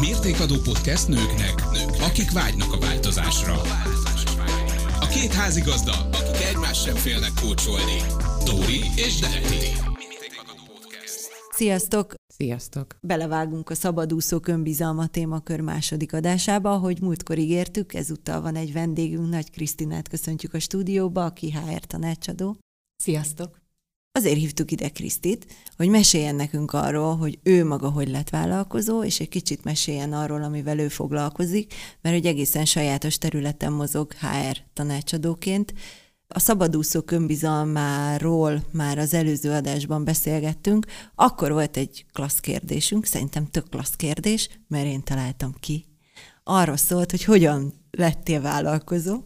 Mértékadó podcast nőknek, nők, akik vágynak a változásra. A két házigazda, akik egymás sem félnek kócsolni. Dóri és Detti. Sziasztok! Sziasztok! Belevágunk a Szabadúszók önbizalma témakör második adásába, ahogy múltkor ígértük, ezúttal van egy vendégünk, Nagy Krisztinát köszöntjük a stúdióba, aki HR tanácsadó. Sziasztok! Azért hívtuk ide Krisztit, hogy meséljen nekünk arról, hogy ő maga hogy lett vállalkozó, és egy kicsit meséljen arról, amivel ő foglalkozik, mert hogy egészen sajátos területen mozog HR tanácsadóként. A szabadúszók önbizalmáról már az előző adásban beszélgettünk, akkor volt egy klassz kérdésünk, szerintem tök klassz kérdés, mert én találtam ki. Arról szólt, hogy hogyan lettél vállalkozó,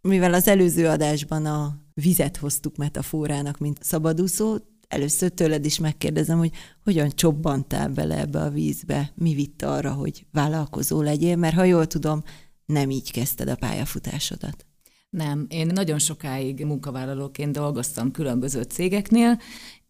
mivel az előző adásban a vizet hoztuk metaforának, mint szabadúszó, először tőled is megkérdezem, hogy hogyan csobbantál bele ebbe a vízbe, mi vitt arra, hogy vállalkozó legyél, mert ha jól tudom, nem így kezdted a pályafutásodat. Nem, én nagyon sokáig munkavállalóként dolgoztam különböző cégeknél,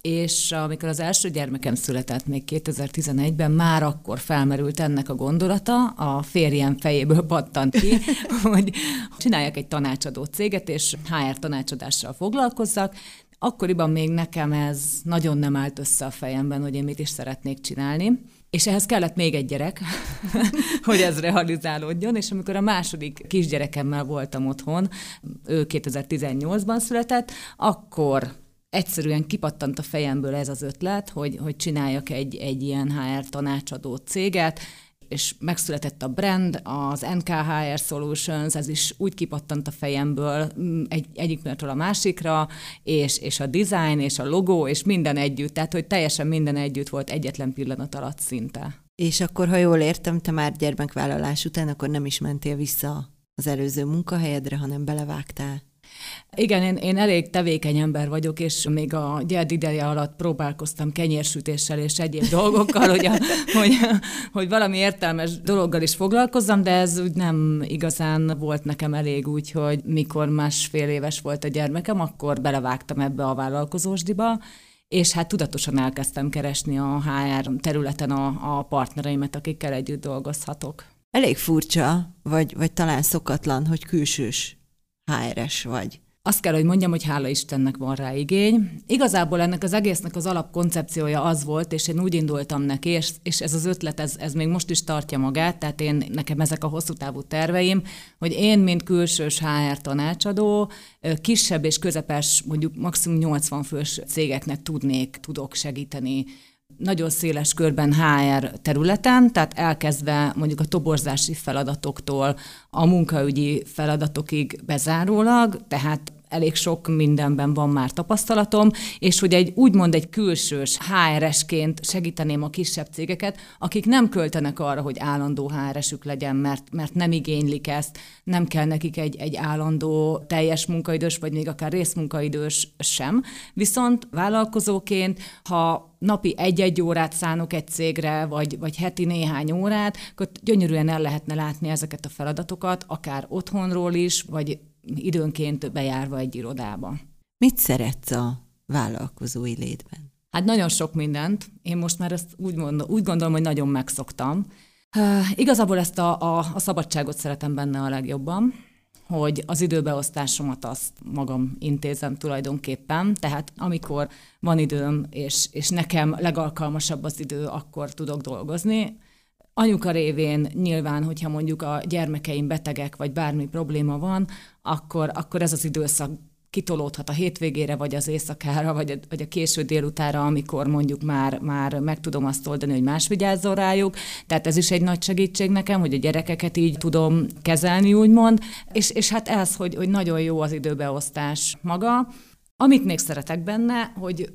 és amikor az első gyermekem született még 2011-ben, már akkor felmerült ennek a gondolata, a férjem fejéből pattant ki, hogy csináljak egy tanácsadó céget, és HR tanácsadással foglalkozzak, Akkoriban még nekem ez nagyon nem állt össze a fejemben, hogy én mit is szeretnék csinálni. És ehhez kellett még egy gyerek, hogy ez realizálódjon, és amikor a második kisgyerekemmel voltam otthon, ő 2018-ban született, akkor egyszerűen kipattant a fejemből ez az ötlet, hogy, hogy csináljak egy, egy ilyen HR tanácsadó céget, és megszületett a brand, az NKHR Solutions, ez is úgy kipattant a fejemből mm, egy, egyik pillanatról a másikra, és, és a design, és a logó, és minden együtt, tehát hogy teljesen minden együtt volt egyetlen pillanat alatt szinte. És akkor, ha jól értem, te már gyermekvállalás után akkor nem is mentél vissza az előző munkahelyedre, hanem belevágtál igen, én, én elég tevékeny ember vagyok, és még a gyerd ideje alatt próbálkoztam kenyérsütéssel és egyéb dolgokkal, hogy, a, hogy, hogy valami értelmes dologgal is foglalkozzam, de ez úgy nem igazán volt nekem elég úgy, hogy mikor másfél éves volt a gyermekem, akkor belevágtam ebbe a vállalkozósdiba, és hát tudatosan elkezdtem keresni a HR területen a, a partnereimet, akikkel együtt dolgozhatok. Elég furcsa, vagy, vagy talán szokatlan, hogy külsős HR-es vagy. Azt kell, hogy mondjam, hogy hála Istennek van rá igény. Igazából ennek az egésznek az alapkoncepciója az volt, és én úgy indultam neki, és, és ez az ötlet, ez, ez még most is tartja magát, tehát én, nekem ezek a hosszú távú terveim, hogy én, mint külsős HR tanácsadó, kisebb és közepes, mondjuk maximum 80 fős cégeknek tudnék, tudok segíteni nagyon széles körben HR területen, tehát elkezdve mondjuk a toborzási feladatoktól a munkaügyi feladatokig bezárólag, tehát elég sok mindenben van már tapasztalatom, és hogy egy úgymond egy külsős HR-esként segíteném a kisebb cégeket, akik nem költenek arra, hogy állandó HR-esük legyen, mert, mert nem igénylik ezt, nem kell nekik egy, egy állandó teljes munkaidős, vagy még akár részmunkaidős sem. Viszont vállalkozóként, ha napi egy-egy órát szánok egy cégre, vagy, vagy heti néhány órát, akkor gyönyörűen el lehetne látni ezeket a feladatokat, akár otthonról is, vagy időnként bejárva egy irodába. Mit szeretsz a vállalkozói létben? Hát nagyon sok mindent. Én most már ezt úgy, mondom, úgy gondolom, hogy nagyon megszoktam. Uh, igazából ezt a, a, a szabadságot szeretem benne a legjobban, hogy az időbeosztásomat azt magam intézem tulajdonképpen, tehát amikor van időm, és, és nekem legalkalmasabb az idő, akkor tudok dolgozni. Anyuka révén nyilván, hogyha mondjuk a gyermekeim betegek, vagy bármi probléma van, akkor, akkor ez az időszak kitolódhat a hétvégére, vagy az éjszakára, vagy a, vagy a késő délutára, amikor mondjuk már, már meg tudom azt oldani, hogy más vigyázzon rájuk. Tehát ez is egy nagy segítség nekem, hogy a gyerekeket így tudom kezelni, úgymond. És, és hát ez, hogy, hogy nagyon jó az időbeosztás maga. Amit még szeretek benne, hogy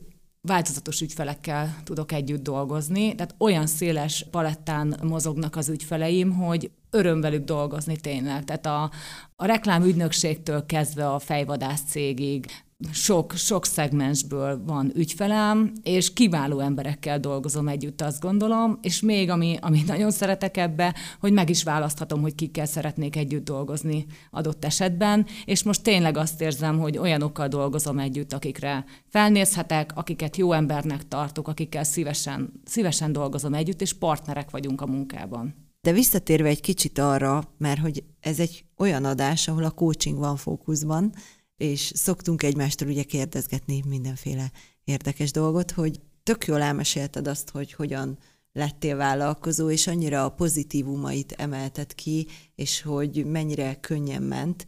változatos ügyfelekkel tudok együtt dolgozni, tehát olyan széles palettán mozognak az ügyfeleim, hogy öröm velük dolgozni tényleg. Tehát a, a reklámügynökségtől kezdve a fejvadász cégig, sok, sok szegmensből van ügyfelem, és kiváló emberekkel dolgozom együtt, azt gondolom, és még ami, ami nagyon szeretek ebbe, hogy meg is választhatom, hogy kikkel szeretnék együtt dolgozni adott esetben, és most tényleg azt érzem, hogy olyanokkal dolgozom együtt, akikre felnézhetek, akiket jó embernek tartok, akikkel szívesen, szívesen dolgozom együtt, és partnerek vagyunk a munkában. De visszatérve egy kicsit arra, mert hogy ez egy olyan adás, ahol a coaching van fókuszban, és szoktunk egymástól ugye kérdezgetni mindenféle érdekes dolgot, hogy tök jól elmesélted azt, hogy hogyan lettél vállalkozó, és annyira a pozitívumait emelted ki, és hogy mennyire könnyen ment.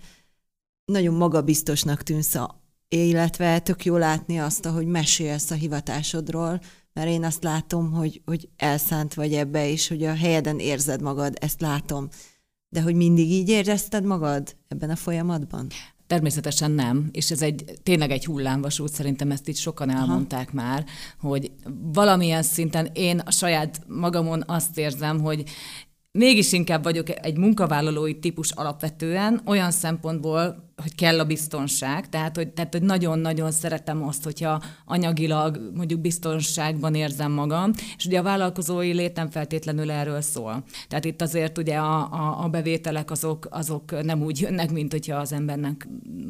Nagyon magabiztosnak tűnsz, a, illetve tök jó látni azt, hogy mesélsz a hivatásodról, mert én azt látom, hogy, hogy elszánt vagy ebbe, és hogy a helyeden érzed magad, ezt látom. De hogy mindig így érezted magad ebben a folyamatban? Természetesen nem, és ez egy tényleg egy hullámvasút, szerintem ezt itt sokan elmondták Aha. már, hogy valamilyen szinten én a saját magamon azt érzem, hogy mégis inkább vagyok egy munkavállalói típus alapvetően, olyan szempontból, hogy kell a biztonság, tehát hogy, tehát, hogy nagyon-nagyon szeretem azt, hogyha anyagilag mondjuk biztonságban érzem magam, és ugye a vállalkozói létem feltétlenül erről szól. Tehát itt azért ugye a, a, a bevételek azok, azok nem úgy jönnek, mint hogyha az embernek,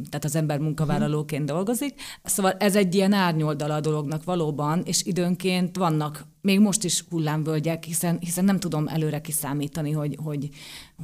tehát az ember munkavállalóként dolgozik. Szóval ez egy ilyen árnyoldala a dolognak valóban, és időnként vannak még most is hullámvölgyek, hiszen, hiszen nem tudom előre kiszámítani, hogy, hogy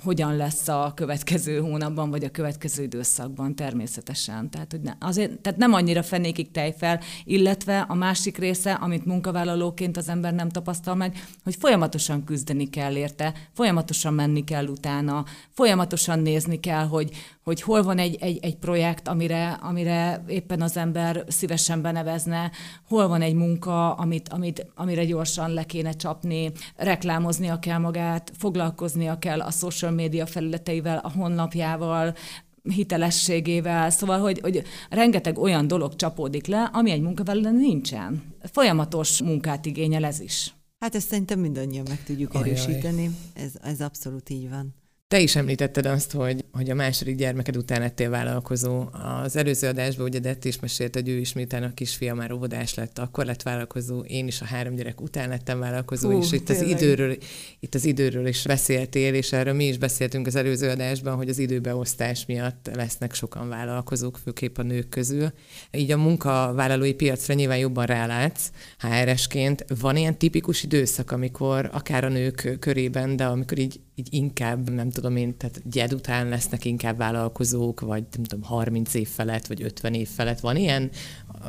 hogyan lesz a következő hónapban, vagy a következő időszakban természetesen. Tehát, hogy ne, azért, tehát nem annyira fenékig tejfel, illetve a másik része, amit munkavállalóként az ember nem tapasztal meg, hogy folyamatosan küzdeni kell érte, folyamatosan menni kell utána, folyamatosan nézni kell, hogy, hogy hol van egy, egy, egy projekt, amire, amire éppen az ember szívesen benevezne, hol van egy munka, amit, amit, amire gyorsan le kéne csapni, reklámoznia kell magát, foglalkoznia kell a social media felületeivel, a honlapjával, hitelességével, szóval, hogy, hogy rengeteg olyan dolog csapódik le, ami egy munkavállalóan nincsen. Folyamatos munkát igényel ez is. Hát ezt szerintem mindannyian meg tudjuk erősíteni. Ez, ez abszolút így van. Te is említetted azt, hogy, hogy a második gyermeked után lettél vállalkozó. Az előző adásban ugye Dett is mesélt, hogy ő is miután a kisfia már óvodás lett, akkor lett vállalkozó, én is a három gyerek után lettem vállalkozó, uh, és itt az, időről, itt az időről is beszéltél, és erről mi is beszéltünk az előző adásban, hogy az időbeosztás miatt lesznek sokan vállalkozók, főképp a nők közül. Így a munkavállalói piacra nyilván jobban rálátsz HR-esként. Van ilyen tipikus időszak, amikor akár a nők körében, de amikor így így inkább, nem tudom én, tehát gyed után lesznek inkább vállalkozók, vagy nem tudom, 30 év felett, vagy 50 év felett. Van ilyen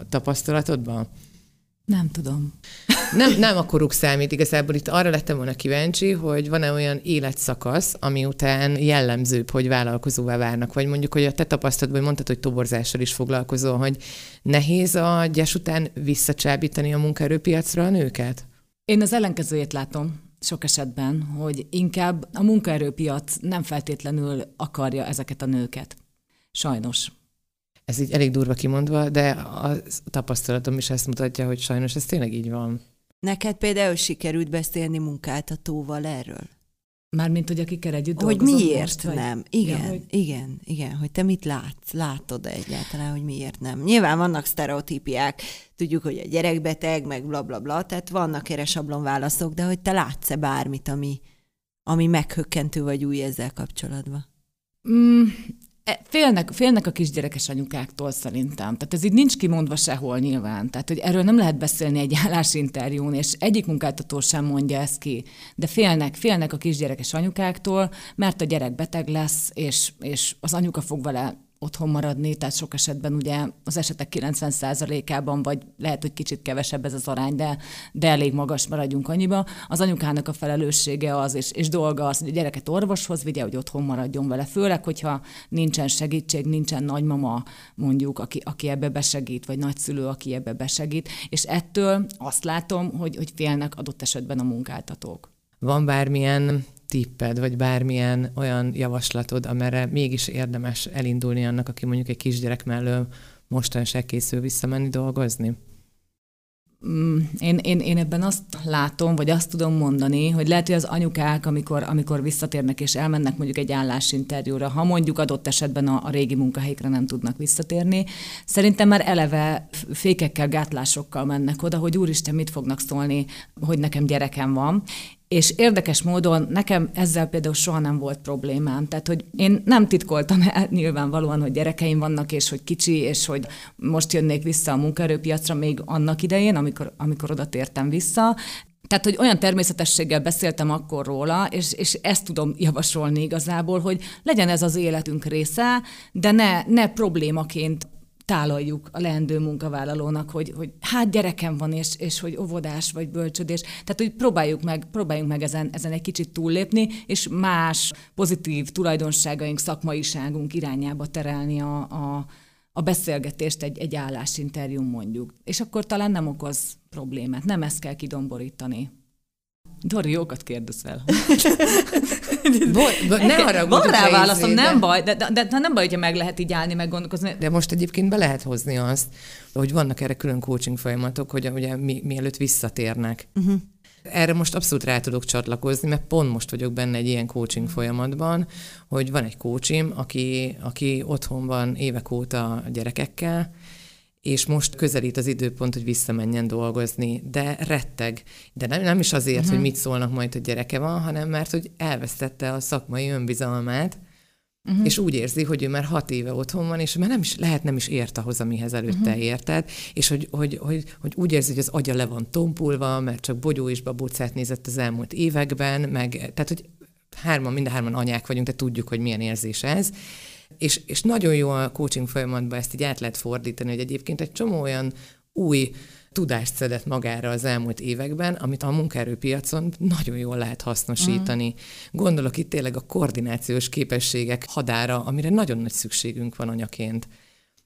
tapasztalatodban? Nem tudom. Nem, nem a koruk számít. Igazából itt arra lettem volna kíváncsi, hogy van-e olyan életszakasz, ami után jellemzőbb, hogy vállalkozóvá várnak, vagy mondjuk, hogy a te tapasztalatban, hogy mondtad, hogy toborzással is foglalkozol, hogy nehéz a gyes után visszacsábítani a munkaerőpiacra a nőket? Én az ellenkezőjét látom sok esetben, hogy inkább a munkaerőpiac nem feltétlenül akarja ezeket a nőket. Sajnos. Ez így elég durva kimondva, de a tapasztalatom is ezt mutatja, hogy sajnos ez tényleg így van. Neked például sikerült beszélni munkáltatóval erről? Mármint, hogy akikkel együtt Hogy miért most, vagy? nem? Igen, ja, hogy... igen, igen, hogy te mit látsz? Látod egyáltalán, hogy miért nem? Nyilván vannak sztereotípiák, tudjuk, hogy a gyerekbeteg, meg bla bla bla, tehát vannak erre sablon válaszok, de hogy te látsz-e bármit, ami, ami meghökkentő vagy új ezzel kapcsolatban? Mm, félnek, félnek a kisgyerekes anyukáktól szerintem. Tehát ez így nincs kimondva sehol nyilván. Tehát, hogy erről nem lehet beszélni egy állásinterjún, és egyik munkáltató sem mondja ezt ki. De félnek, félnek a kisgyerekes anyukáktól, mert a gyerek beteg lesz, és, és az anyuka fog vele otthon maradni, tehát sok esetben ugye az esetek 90%-ában, vagy lehet, hogy kicsit kevesebb ez az arány, de, de elég magas maradjunk annyiba. Az anyukának a felelőssége az, és, és dolga az, hogy a gyereket orvoshoz vigye, hogy otthon maradjon vele. Főleg, hogyha nincsen segítség, nincsen nagymama mondjuk, aki, aki ebbe besegít, vagy nagyszülő, aki ebbe besegít, és ettől azt látom, hogy, hogy félnek adott esetben a munkáltatók. Van bármilyen tipped, vagy bármilyen olyan javaslatod, amerre mégis érdemes elindulni annak, aki mondjuk egy kisgyerek mellől mostanság készül visszamenni dolgozni? Mm, én, én, én ebben azt látom, vagy azt tudom mondani, hogy lehet, hogy az anyukák, amikor, amikor visszatérnek és elmennek mondjuk egy állásinterjúra, ha mondjuk adott esetben a, a régi munkahelyekre nem tudnak visszatérni, szerintem már eleve fékekkel, gátlásokkal mennek oda, hogy úristen, mit fognak szólni, hogy nekem gyerekem van, és érdekes módon nekem ezzel például soha nem volt problémám. Tehát, hogy én nem titkoltam el nyilvánvalóan, hogy gyerekeim vannak, és hogy kicsi, és hogy most jönnék vissza a munkaerőpiacra még annak idején, amikor, amikor oda tértem vissza. Tehát, hogy olyan természetességgel beszéltem akkor róla, és, és ezt tudom javasolni igazából, hogy legyen ez az életünk része, de ne, ne problémaként tálaljuk a leendő munkavállalónak, hogy, hogy hát gyerekem van, és, és hogy óvodás vagy bölcsödés. Tehát, hogy próbáljuk meg, próbáljunk meg ezen, ezen egy kicsit túllépni, és más pozitív tulajdonságaink, szakmaiságunk irányába terelni a, a, a beszélgetést egy, egy állásinterjú mondjuk. És akkor talán nem okoz problémát, nem ezt kell kidomborítani. Dori, jókat kérdez fel. Bo- bo- ne arra Van rá válaszom, nem baj, de, de, de, nem baj, hogyha meg lehet így állni, meg gondolkozni. De most egyébként be lehet hozni azt, hogy vannak erre külön coaching folyamatok, hogy ugye mi, mielőtt visszatérnek. Uh-huh. Erre most abszolút rá tudok csatlakozni, mert pont most vagyok benne egy ilyen coaching folyamatban, hogy van egy coachim, aki, aki otthon van évek óta a gyerekekkel, és most közelít az időpont, hogy visszamenjen dolgozni, de retteg. De nem, nem is azért, uh-huh. hogy mit szólnak majd, hogy gyereke van, hanem mert, hogy elvesztette a szakmai önbizalmát, Uh-huh. És úgy érzi, hogy ő már hat éve otthon van, és már nem is, lehet nem is ért ahhoz, amihez előtte uh-huh. érted, és hogy, hogy, hogy, hogy úgy érzi, hogy az agya le van tompulva, mert csak bogyó és babócát nézett az elmúlt években, meg, tehát, hogy hárman, mind a hárman anyák vagyunk, de tudjuk, hogy milyen érzés ez. És, és nagyon jó a coaching folyamatban ezt így át lehet fordítani, hogy egyébként egy csomó olyan új tudást szedett magára az elmúlt években, amit a munkaerőpiacon nagyon jól lehet hasznosítani. Mm. Gondolok itt tényleg a koordinációs képességek hadára, amire nagyon nagy szükségünk van anyaként.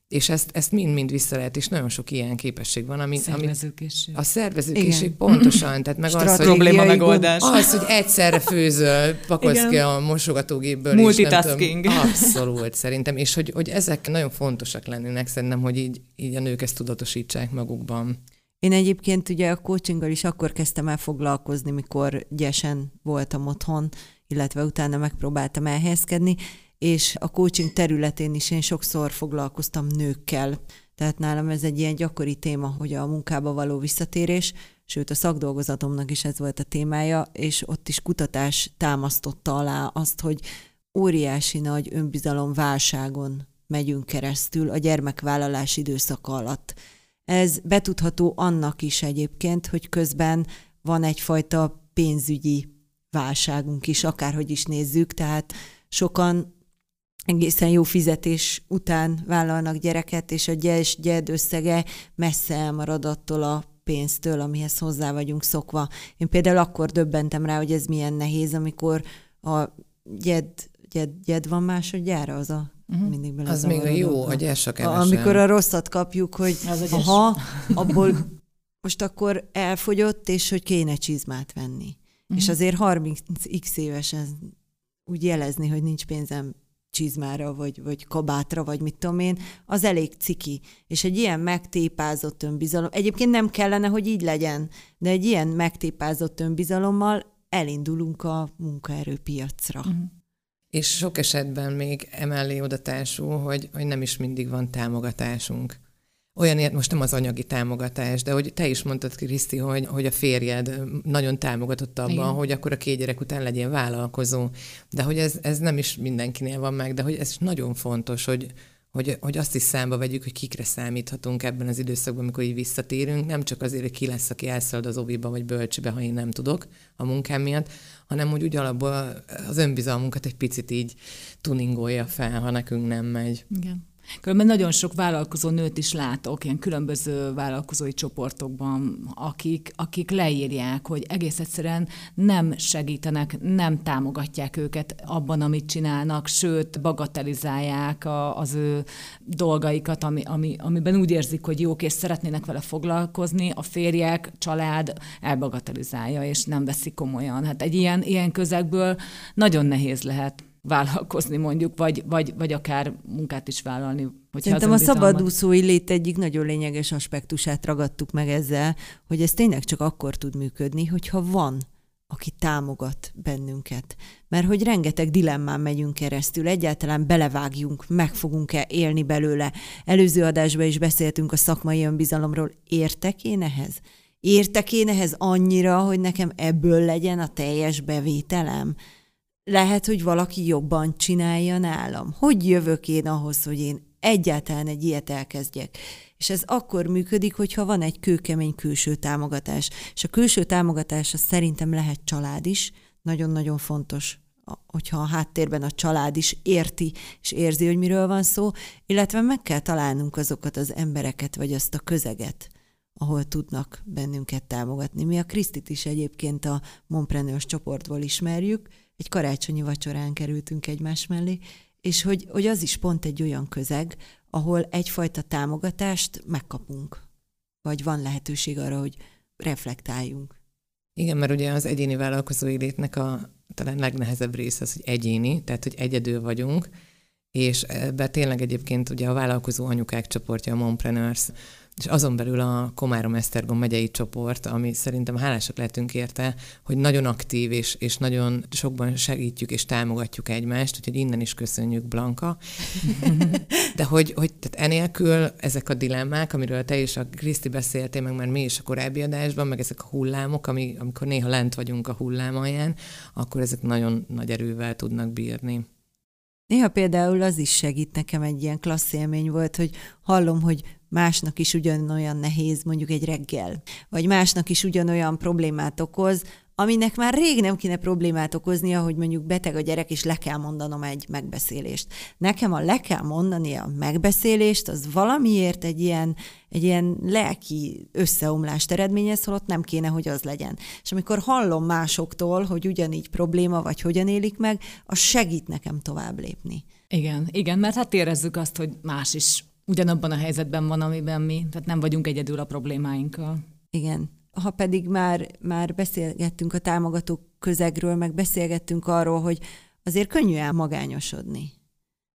És ezt, ezt mind-mind vissza lehet, és nagyon sok ilyen képesség van, ami... Szervezőkészség. A szervezőkészség Igen. pontosan, tehát meg az, hogy... probléma megoldás. Az, hogy egyszerre főzöl, pakolsz ki a mosogatógépből. Multitasking. És tudom, abszolút, szerintem. És hogy, hogy ezek nagyon fontosak lennének, szerintem, hogy így, így a nők ezt tudatosítsák magukban. Én egyébként ugye a coachinggal is akkor kezdtem el foglalkozni, mikor gyesen voltam otthon, illetve utána megpróbáltam elhelyezkedni, és a coaching területén is én sokszor foglalkoztam nőkkel. Tehát nálam ez egy ilyen gyakori téma, hogy a munkába való visszatérés, sőt a szakdolgozatomnak is ez volt a témája, és ott is kutatás támasztotta alá azt, hogy óriási nagy önbizalom válságon megyünk keresztül a gyermekvállalás időszaka alatt. Ez betudható annak is egyébként, hogy közben van egyfajta pénzügyi válságunk is, akárhogy is nézzük, tehát sokan egészen jó fizetés után vállalnak gyereket, és a gyes gyed összege messze elmarad attól a pénztől, amihez hozzá vagyunk szokva. Én például akkor döbbentem rá, hogy ez milyen nehéz, amikor a gyed, gyed, gyed van másodjára, az a Uh-huh. Mindig az még a jó, hogy ez sok Amikor a rosszat kapjuk, hogy ha abból most akkor elfogyott, és hogy kéne csizmát venni. Uh-huh. És azért 30x évesen úgy jelezni, hogy nincs pénzem csizmára, vagy, vagy kabátra, vagy mit tudom én, az elég ciki. És egy ilyen megtépázott önbizalom, egyébként nem kellene, hogy így legyen, de egy ilyen megtépázott önbizalommal elindulunk a munkaerőpiacra. Uh-huh. És sok esetben még emellé odatársul, hogy, hogy nem is mindig van támogatásunk. Olyan, most nem az anyagi támogatás, de hogy te is mondtad, Kriszti, hogy, hogy a férjed nagyon támogatott abban, Igen. hogy akkor a két gyerek után legyen vállalkozó. De hogy ez, ez nem is mindenkinél van meg, de hogy ez nagyon fontos, hogy, hogy, hogy azt is számba vegyük, hogy kikre számíthatunk ebben az időszakban, amikor így visszatérünk, nem csak azért, hogy ki lesz, aki elszalad az oviba vagy bölcsibe, ha én nem tudok a munkám miatt, hanem hogy úgy alapból az önbizalmunkat egy picit így tuningolja fel, ha nekünk nem megy. Igen. Különben nagyon sok vállalkozó nőt is látok, ilyen különböző vállalkozói csoportokban, akik, akik leírják, hogy egész egyszerűen nem segítenek, nem támogatják őket abban, amit csinálnak, sőt, bagatelizálják a, az ő dolgaikat, ami, ami, amiben úgy érzik, hogy jók, és szeretnének vele foglalkozni, a férjek, család elbagatelizálja, és nem veszik komolyan. Hát egy ilyen, ilyen közegből nagyon nehéz lehet vállalkozni mondjuk, vagy, vagy, vagy akár munkát is vállalni. Szerintem a szabadúszói lét egyik nagyon lényeges aspektusát ragadtuk meg ezzel, hogy ez tényleg csak akkor tud működni, hogyha van aki támogat bennünket. Mert hogy rengeteg dilemmán megyünk keresztül, egyáltalán belevágjunk, meg fogunk-e élni belőle. Előző adásban is beszéltünk a szakmai önbizalomról. Értek én ehhez? Értek én ehhez annyira, hogy nekem ebből legyen a teljes bevételem? Lehet, hogy valaki jobban csinálja nálam. Hogy jövök én ahhoz, hogy én egyáltalán egy ilyet elkezdjek? És ez akkor működik, hogyha van egy kőkemény külső támogatás. És a külső támogatás az szerintem lehet család is, nagyon-nagyon fontos hogyha a háttérben a család is érti és érzi, hogy miről van szó, illetve meg kell találnunk azokat az embereket, vagy azt a közeget, ahol tudnak bennünket támogatni. Mi a Krisztit is egyébként a Mompreneurs csoportból ismerjük, egy karácsonyi vacsorán kerültünk egymás mellé, és hogy, hogy az is pont egy olyan közeg, ahol egyfajta támogatást megkapunk, vagy van lehetőség arra, hogy reflektáljunk. Igen, mert ugye az egyéni vállalkozói létnek a talán legnehezebb része az, hogy egyéni, tehát hogy egyedül vagyunk, és ebben tényleg egyébként ugye a vállalkozó anyukák csoportja, a Mompreneurs, és azon belül a Komárom-Esztergom megyei csoport, ami szerintem hálásak lehetünk érte, hogy nagyon aktív, és, és nagyon sokban segítjük és támogatjuk egymást, úgyhogy innen is köszönjük, Blanka. De hogy, hogy tehát enélkül ezek a dilemmák, amiről te is a Kriszti beszéltél, meg már mi is a korábbi adásban, meg ezek a hullámok, ami, amikor néha lent vagyunk a hullám alján, akkor ezek nagyon nagy erővel tudnak bírni. Néha például az is segít nekem egy ilyen klassz élmény volt, hogy hallom, hogy másnak is ugyanolyan nehéz mondjuk egy reggel, vagy másnak is ugyanolyan problémát okoz, aminek már rég nem kéne problémát okoznia, hogy mondjuk beteg a gyerek, és le kell mondanom egy megbeszélést. Nekem a le kell mondani a megbeszélést, az valamiért egy ilyen, egy ilyen lelki összeomlást eredményez, holott nem kéne, hogy az legyen. És amikor hallom másoktól, hogy ugyanígy probléma, vagy hogyan élik meg, az segít nekem tovább lépni. Igen, igen, mert hát érezzük azt, hogy más is ugyanabban a helyzetben van, amiben mi, tehát nem vagyunk egyedül a problémáinkkal. Igen. Ha pedig már, már beszélgettünk a támogatók közegről, meg beszélgettünk arról, hogy azért könnyű elmagányosodni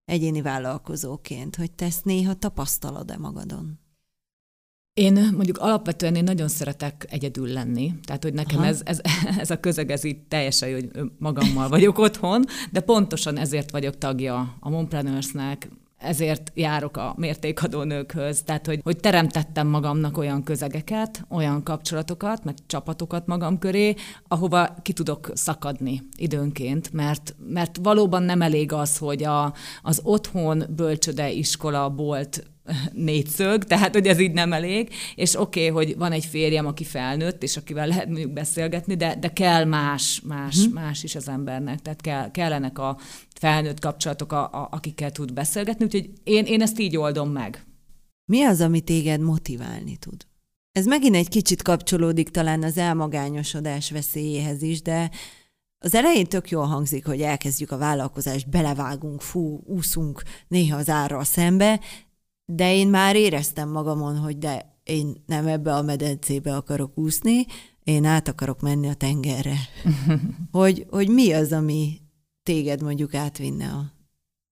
egyéni vállalkozóként, hogy te ezt néha tapasztalod-e magadon? Én mondjuk alapvetően én nagyon szeretek egyedül lenni, tehát hogy nekem ez, ez, ez a közeg, ez így teljesen hogy magammal vagyok otthon, de pontosan ezért vagyok tagja a Mompreneursnek, ezért járok a mértékadó nőkhöz. Tehát, hogy, hogy teremtettem magamnak olyan közegeket, olyan kapcsolatokat, meg csapatokat magam köré, ahova ki tudok szakadni időnként, mert, mert valóban nem elég az, hogy a, az otthon, bölcsöde, iskola, bolt négyszög, tehát hogy ez így nem elég, és oké, okay, hogy van egy férjem, aki felnőtt, és akivel lehet mondjuk beszélgetni, de, de kell más, más, hmm. más is az embernek, tehát kell, kellenek a felnőtt kapcsolatok, a, a, akikkel tud beszélgetni, úgyhogy én, én ezt így oldom meg. Mi az, ami téged motiválni tud? Ez megint egy kicsit kapcsolódik talán az elmagányosodás veszélyéhez is, de az elején tök jól hangzik, hogy elkezdjük a vállalkozást, belevágunk, fú, úszunk néha az árral szembe, de én már éreztem magamon, hogy de én nem ebbe a medencébe akarok úszni, én át akarok menni a tengerre. hogy, hogy mi az, ami téged mondjuk átvinne a,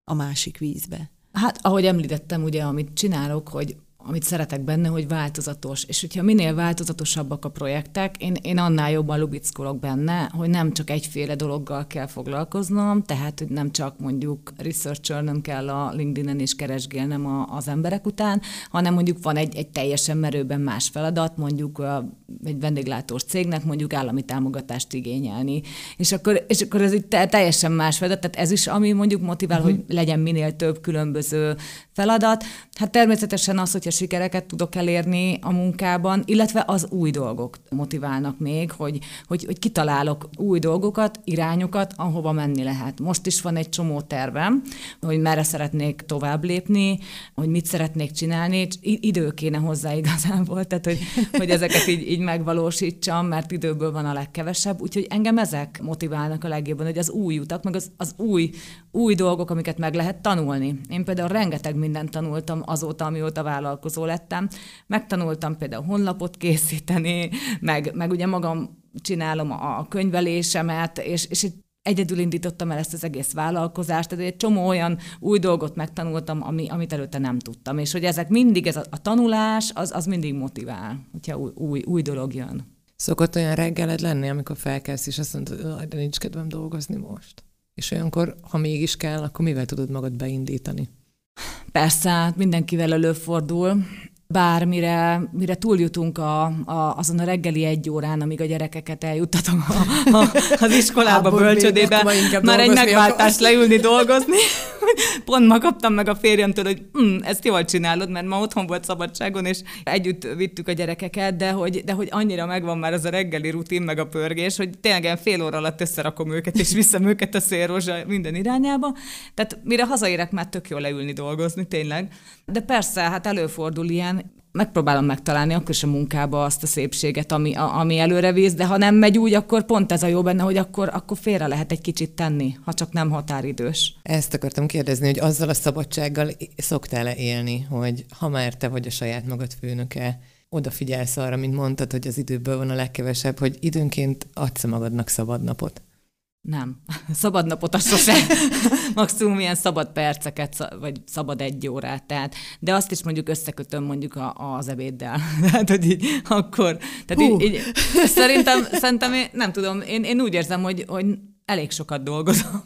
a másik vízbe? Hát, ahogy említettem, ugye, amit csinálok, hogy amit szeretek benne, hogy változatos. És hogyha minél változatosabbak a projektek, én, én annál jobban lubickolok benne, hogy nem csak egyféle dologgal kell foglalkoznom, tehát hogy nem csak mondjuk research kell a LinkedIn-en és keresgélnem a, az emberek után, hanem mondjuk van egy, egy teljesen merőben más feladat, mondjuk a, egy vendéglátós cégnek mondjuk állami támogatást igényelni. És akkor, és akkor ez egy teljesen más feladat, tehát ez is, ami mondjuk motivál, uh-huh. hogy legyen minél több különböző feladat. Hát természetesen az, hogyha sikereket tudok elérni a munkában, illetve az új dolgok motiválnak még, hogy, hogy, hogy kitalálok új dolgokat, irányokat, ahova menni lehet. Most is van egy csomó tervem, hogy merre szeretnék tovább lépni, hogy mit szeretnék csinálni, idő kéne hozzá igazából, tehát hogy, hogy ezeket így, így megvalósítsam, mert időből van a legkevesebb, úgyhogy engem ezek motiválnak a legjobban, hogy az új utak, meg az, az új, új dolgok, amiket meg lehet tanulni. Én például rengeteg mindent tanultam azóta, amióta vállalkozó lettem. Megtanultam például honlapot készíteni, meg, meg ugye magam csinálom a könyvelésemet, és, és itt egyedül indítottam el ezt az egész vállalkozást, tehát egy csomó olyan új dolgot megtanultam, ami, amit előtte nem tudtam, és hogy ezek mindig, ez a, a tanulás, az, az mindig motivál, hogyha új, új, új dolog jön. Szokott olyan reggeled lenni, amikor felkelsz, és azt mondod, de nincs kedvem dolgozni most. És olyankor, ha mégis kell, akkor mivel tudod magad beindítani? Persze, hát mindenkivel előfordul. bármire mire túljutunk a, a, azon a reggeli egy órán, amíg a gyerekeket eljuttatom a, a, az iskolába, bölcsödébe, már egy megváltást leülni dolgozni. Pont ma kaptam meg a férjemtől, hogy mm, ezt jól csinálod, mert ma otthon volt szabadságon, és együtt vittük a gyerekeket, de hogy, de hogy annyira megvan már az a reggeli rutin, meg a pörgés, hogy tényleg fél óra alatt összerakom őket, és viszem őket a szélrózsa minden irányába. Tehát mire hazaérek, már tök jól leülni dolgozni, tényleg. De persze, hát előfordul ilyen, megpróbálom megtalálni akkor is a munkába azt a szépséget, ami, a, ami előre víz, de ha nem megy úgy, akkor pont ez a jó benne, hogy akkor, akkor félre lehet egy kicsit tenni, ha csak nem határidős. Ezt akartam kérdezni, hogy azzal a szabadsággal szoktál-e élni, hogy ha már te vagy a saját magad főnöke, odafigyelsz arra, mint mondtad, hogy az időből van a legkevesebb, hogy időnként adsz magadnak szabad napot? Nem. Szabad napot az sose. Maximum ilyen szabad perceket, vagy szabad egy órát. Tehát, de azt is mondjuk összekötöm mondjuk a, az ebéddel. Tehát, hogy így akkor... Tehát így, így, szerintem, szerintem én, nem tudom, én, én úgy érzem, hogy, hogy elég sokat dolgozom.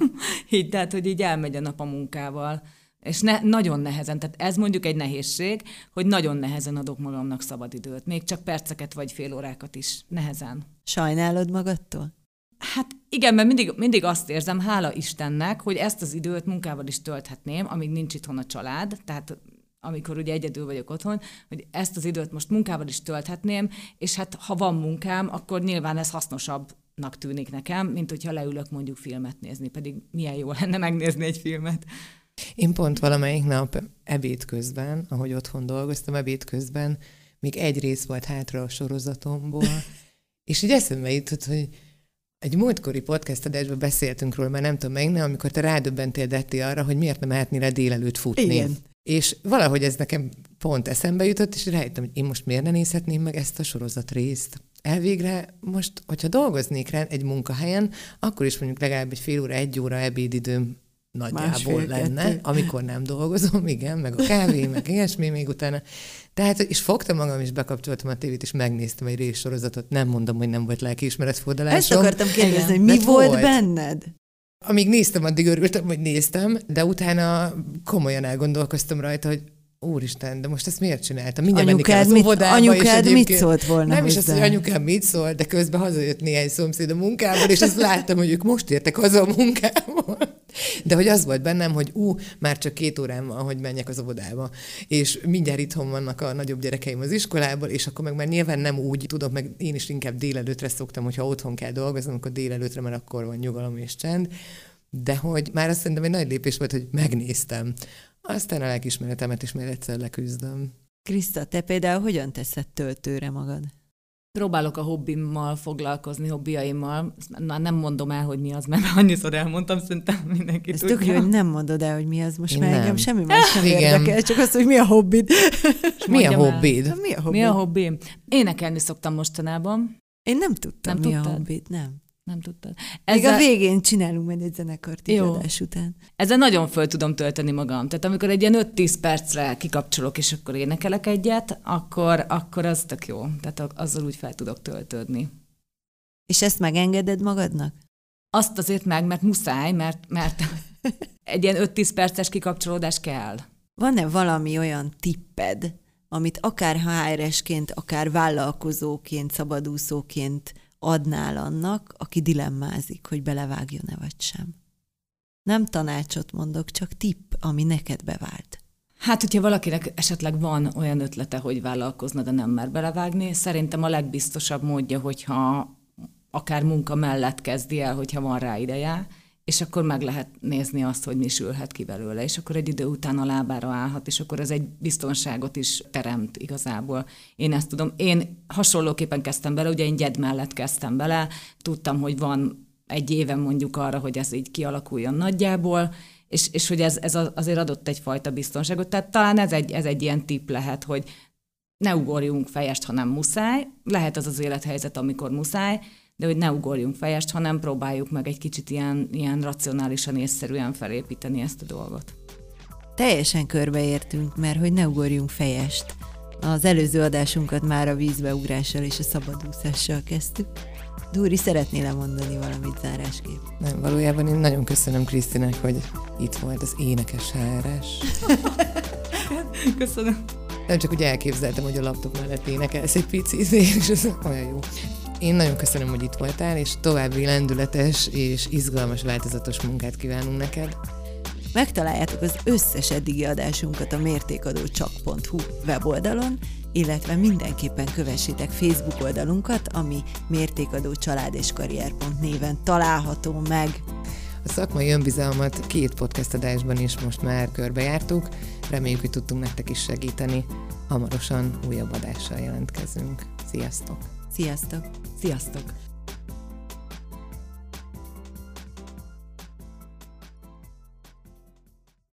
így, tehát, hogy így elmegy a nap a munkával. És ne, nagyon nehezen, tehát ez mondjuk egy nehézség, hogy nagyon nehezen adok magamnak szabadidőt. Még csak perceket vagy fél órákat is. Nehezen. Sajnálod magadtól? Hát igen, mert mindig, mindig azt érzem, hála Istennek, hogy ezt az időt munkával is tölthetném, amíg nincs itthon a család, tehát amikor ugye egyedül vagyok otthon, hogy ezt az időt most munkával is tölthetném, és hát ha van munkám, akkor nyilván ez hasznosabbnak tűnik nekem, mint hogyha leülök mondjuk filmet nézni, pedig milyen jó lenne megnézni egy filmet. Én pont valamelyik nap ebéd közben, ahogy otthon dolgoztam, ebéd közben még egy rész volt hátra a sorozatomból, és így eszembe jutott, hogy egy múltkori podcast adásban beszéltünk róla, mert nem tudom meg, amikor te rádöbbentél Detti arra, hogy miért nem mehetnél le délelőtt futni. Igen. És valahogy ez nekem pont eszembe jutott, és rájöttem, hogy én most miért ne nézhetném meg ezt a sorozat részt. Elvégre most, hogyha dolgoznék rá egy munkahelyen, akkor is mondjuk legalább egy fél óra, egy óra ebédidőm nagyjából Másfél, lenne, kettő. amikor nem dolgozom, igen, meg a kávé, meg ilyesmi még utána. Tehát, és fogtam magam, és bekapcsoltam a tévét, és megnéztem egy részsorozatot. Nem mondom, hogy nem volt lelkiismeretfordalásom. Ezt akartam kérdezni, hogy mi volt, volt benned? Amíg néztem, addig örültem, hogy néztem, de utána komolyan elgondolkoztam rajta, hogy Úristen, de most ezt miért csináltam? Mindjárt anyukád, menni kell az mit, anyukád mit szólt volna Nem hozzá? is az, hogy anyukám mit szólt, de közben hazajött néhány szomszéd a munkából, és azt láttam, hogy ők most értek haza a munkából. De hogy az volt bennem, hogy ú, már csak két órám van, hogy menjek az óvodába, és mindjárt itthon vannak a nagyobb gyerekeim az iskolából, és akkor meg már nyilván nem úgy tudok, meg én is inkább délelőtre szoktam, hogyha otthon kell dolgoznom, akkor délelőtre, mert akkor van nyugalom és csend. De hogy már azt szerintem egy nagy lépés volt, hogy megnéztem. Aztán a lelkismeretemet is még egyszer leküzdöm. Kriszta, te például hogyan teszed töltőre magad? Próbálok a hobbimmal foglalkozni, hobbiaimmal. Már nem mondom el, hogy mi az, mert annyiszor elmondtam, szerintem mindenki Ez tudja. tök jó, hogy nem mondod el, hogy mi az. Most már engem semmi más nem érdekel, csak azt, hogy mi a hobbid. Mi a hobbid? El. Mi a hobbid? Mi a hobbim? Énekelni szoktam mostanában. Én nem tudtam, nem mi tudtad? a hobbid, nem. Nem tudtad. Ezzel... Még a végén csinálunk majd egy zenekart Jó. után. Ezzel nagyon föl tudom tölteni magam. Tehát amikor egy ilyen 5-10 percre kikapcsolok, és akkor énekelek egyet, akkor, akkor az tök jó. Tehát azzal úgy fel tudok töltődni. És ezt megengeded magadnak? Azt azért meg, mert muszáj, mert, mert egy ilyen 5-10 perces kikapcsolódás kell. Van-e valami olyan tipped, amit akár HR-esként, akár vállalkozóként, szabadúszóként adnál annak, aki dilemmázik, hogy belevágjon-e vagy sem? Nem tanácsot mondok, csak tipp, ami neked bevált. Hát, hogyha valakinek esetleg van olyan ötlete, hogy vállalkozna, de nem mer belevágni, szerintem a legbiztosabb módja, hogyha akár munka mellett kezdi el, hogyha van rá ideje, és akkor meg lehet nézni azt, hogy mi sülhet ki belőle, és akkor egy idő után a lábára állhat, és akkor ez egy biztonságot is teremt igazából. Én ezt tudom. Én hasonlóképpen kezdtem bele, ugye én gyed mellett kezdtem bele, tudtam, hogy van egy éven mondjuk arra, hogy ez így kialakuljon nagyjából, és, és hogy ez, ez azért adott egyfajta biztonságot. Tehát talán ez egy, ez egy ilyen tipp lehet, hogy ne ugorjunk fejest, ha nem muszáj. Lehet az az élethelyzet, amikor muszáj, de hogy ne ugorjunk fejest, hanem próbáljuk meg egy kicsit ilyen, ilyen racionálisan, észszerűen felépíteni ezt a dolgot. Teljesen körbeértünk, mert hogy ne ugorjunk fejest. Az előző adásunkat már a vízbeugrással és a szabadúszással kezdtük. Dúri, szeretnél lemondani valamit zárásképp? Nem, valójában én nagyon köszönöm Krisztinek, hogy itt volt az énekes hárás. köszönöm. Nem csak úgy elképzeltem, hogy a laptop mellett énekelsz egy picit, és ez olyan jó. Én nagyon köszönöm, hogy itt voltál, és további lendületes és izgalmas változatos munkát kívánunk neked. Megtaláljátok az összes eddigi adásunkat a mértékadócsak.hu weboldalon, illetve mindenképpen kövessétek Facebook oldalunkat, ami mértékadó család és karrier néven található meg. A szakmai önbizalmat két podcast adásban is most már körbejártuk, reméljük, hogy tudtunk nektek is segíteni. Hamarosan újabb adással jelentkezünk. Sziasztok! Sziasztok! Sziasztok!